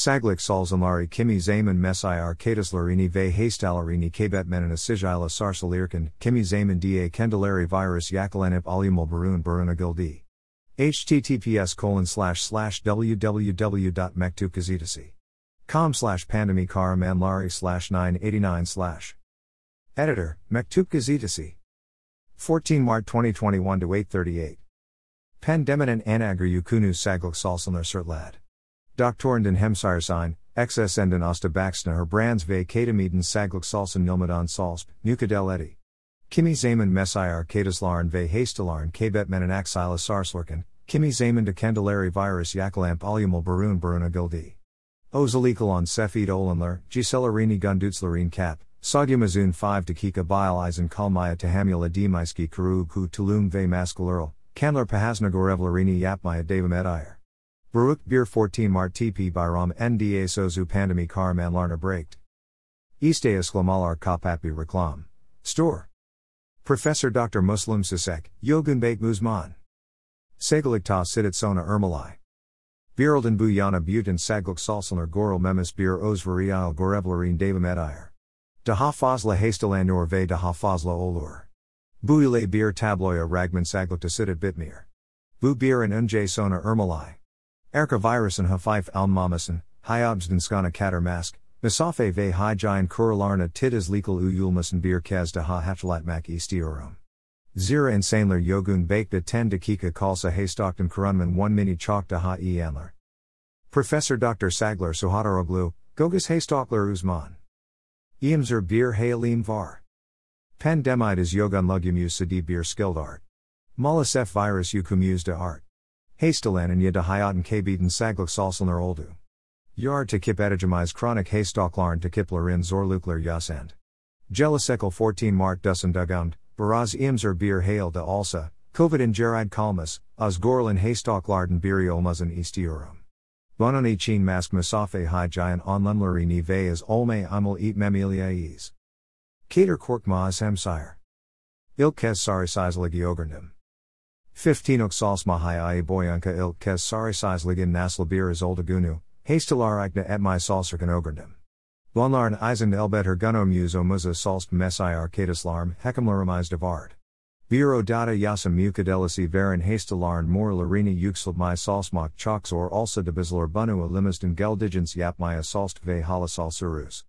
Saglik salzamari kimi zaman mesai arcadis larini ve hastalarini kabet menin asijila sarsalirkan, kimi zaman da kendalari virus yakalanip alimul barun gildi. https colon slash slash www.mektupgazetasi.com slash pandemi karamanlari slash 989 slash. Editor, Mektupgazetasi. 14 Mart 2021 to 838. Pandeminan anagar yukunu saglik salsalner certlad. Doktorenden hemsiresign, xsenden osta her brands ve katameden saglik salsen nilmadan salsp, mukadel edi. Kimi zaman mesai arcadislaren ve hastalaren kabet menanak sila sarslurken, kimi zaman de candelari virus yakalamp alumul barun baruna gildi. Ozalikalon sefid olanler, giselarini gundutzlarin cap, Sagyamazun 5 dakika bile eisen kalmaya tahamula demaiski kuru ku tulum ve maskulurl, kanlar pahasnagorevlarini yapmaya devamet iyer. Baruch Beer 14 Mart TP Byram NDA Sozu Pandemi Karaman Larna Braked. Easte Esklamalar Kapatbi Reklam. Store. Professor Dr. Muslim Sisek, Yogun Bek Muzman. Segalikta Sidit Sona Ermalai. Bierelden Buyana Butin Sagluk Salsaner Gorel Memis Beer Osvarial Gorevlarin Devamet Iyer. De Hafazla Hastelanor Ve De Hafazla Olur. Buile Beer Tabloya Ragman Sagluk Sidit Bitmir. Bu Beer and Unjay Sona Ermalai. Erka virusen hafif almamasen, hyobsdenskana kater mask, misafe ve hygiene kuralarna titas legal uyulmasen bir kaz de ha haftalatmak istiorum. Zira insanlar yogun baked 10 dakika kalsa haystockton kurunman 1 mini chalk de ha e anler. Professor Dr. Sagler Suhadaroglu, Gogus Haystockler Uzman. Eamser bir hayalim var. Pandemide is yogun lugumus sadi bir skilled art. Molasef virus yukumus de art. Hastelan and yada hayaten kabeten saglik salsalner oldu. Yard to kip etigemize chronic haystoklarn to kiplarin zorlukler yasend. Jelisekel 14 Mart dussen dugund, baraz imser beer hail de alsa, covid in geride kalmas, as gorlin haystoklarden biri olmazen istiorum. Bonani chin mask masafe hygiene onlumleri ni ve as olme imel eat. Kater kork maas hemsire. Ilkes sarisizligi ogernum. 15 Oxals Mahai Boyanka il kes ligin naslabir is oldagunu, hastelaragna et my salserkan ograndum. Bonlarn eisen elbetter guno muso muza salsp messai arcadislarm hekimlaramized of art. Bureau data yasam mukadelisi varen hastelarn mor larini yuxlb my salsmak chalks or also debizlar bunu elimisden yap my salst ve halasal surus.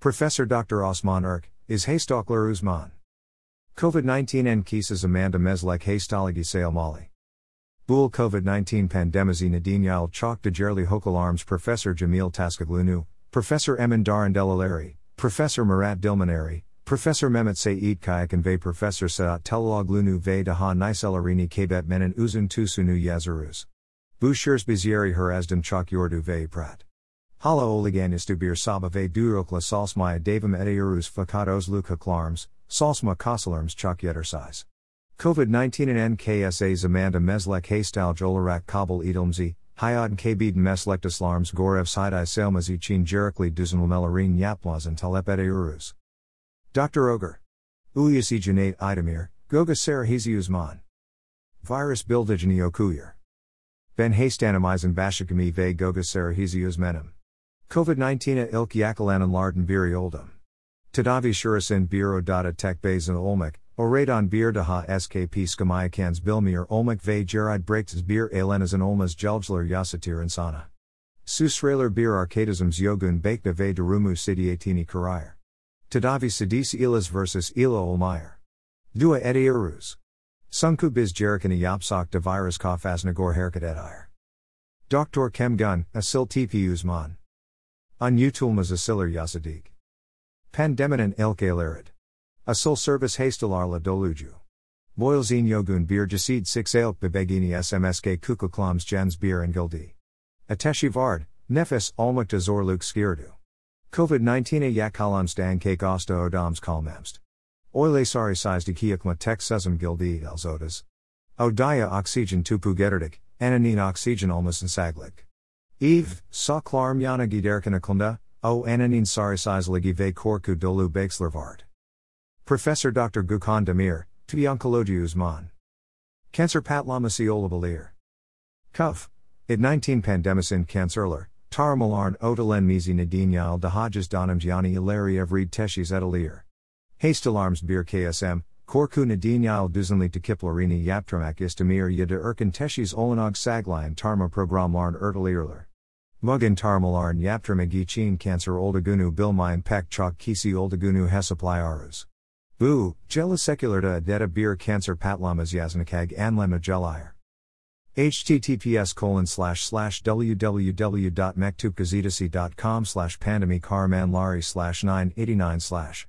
Professor Dr. Osman Erk, is hastockler Uzman. COVID 19 en cases Amanda Meslek Hastalagi Sale Mali. Bool COVID 19 pandemizi Nadine Chok Dejerli Hokalarms Professor Jamil Taskaglunu, Professor Emin Darandelalari, Professor Murat Dilmanari, Professor Mehmet Saeed Kayak and Ve Professor Saat Telalaglunu Ve Daha Niselarini Kabet Menin Uzun Tusunu Yazarus. Bushers Bizieri Herazdem Chok Yordu Ve Prat. Hala Oliganistu Bir Saba Ve Durokla Salsmaya Davam Edeurus Fakados Luka Klarms, Salsma Kosalerms size. COVID 19 and NKSA's Amanda Meslek Haystal Jolarak Kabul Edilmzi, Hayad Kabeden Meslektislarms Gorev Sidai Selmazi Chin Jerikli Duzenul Melarin Yaplas and Talepede Urus. Dr. Ogre. Uyasi Janate Idamir, Goga Sarahizi. Virus Bildigeni Okuyer. Ben Haystanamizen Bashikami Ve Goga Sarahizi Uzmenim. COVID 19 a Ilk Yakalanan Larden Biri Oldum. Tadavi Shurasin Biro Data Tech Bazin Olmec, Oradon Bir Daha SKP Skamayakans Bilmir Olmec Ve Geride Breaks Bir Alenazan Olmas Jelgler Yasatir Insana. Susraler Bir Arcadisms Yogun Bakna Ve Darumu Sidiatini Karair. Tadavi Sidis Ilas versus Ila Olmeyer. Dua Edi Uruz. Sunku Biz Jerikani Yapsak de Virus Kafas Nagor Herkat Edire. Dr. Kemgun, Asil TP Uzman. An Utulmas Asilir Yasadik. Pandeminan ilke A Asul service hastelarla doluju. Boilzine yogun bir jasid 6 elk bebegini smsk kukuklams jens bir and gildi. Ateshi vard, nefes almukta zorluk skirdu. COVID-19 a yakalams dan cake osta odams kalmamst. Oile sari sized kiakma tek sezum gildi elzodas. Odaya oxygen tupu gerdik, ananin oxygen almasen saglik. Eve, sa klarm yana giderkana O ananin sarisizligi ve korku dolu Bexlervart. Professor Dr. Gukhan Demir, oncology uzman. Cancer patlamasi olabalir. Cuff. It 19 pandemisin cancerler, Taramalarn Otalen Mizi Nadinyal Dahajas Donam Gianni Ileri Evreed Teshis Etalier. Hastelarms Bir KSM, Korku Nadinyal Duzenli Tekiplorini Yaptramak Istamir Yada Erkan Teshis Olanog Saglayan Tarma Programlarn Ertalierler. Mugan Tarmalarn Yaptramagi Chin Cancer Oldagunu Bilmayan Pek Chok Kisi Oldagunu Hesapply Arus. Boo, Jella Secularda Adeta beer Cancer Patlamas Yaznakag Anlema Gelir https colon slash slash www.mektubgazidasi.com slash pandemicarmanlari slash 989 slash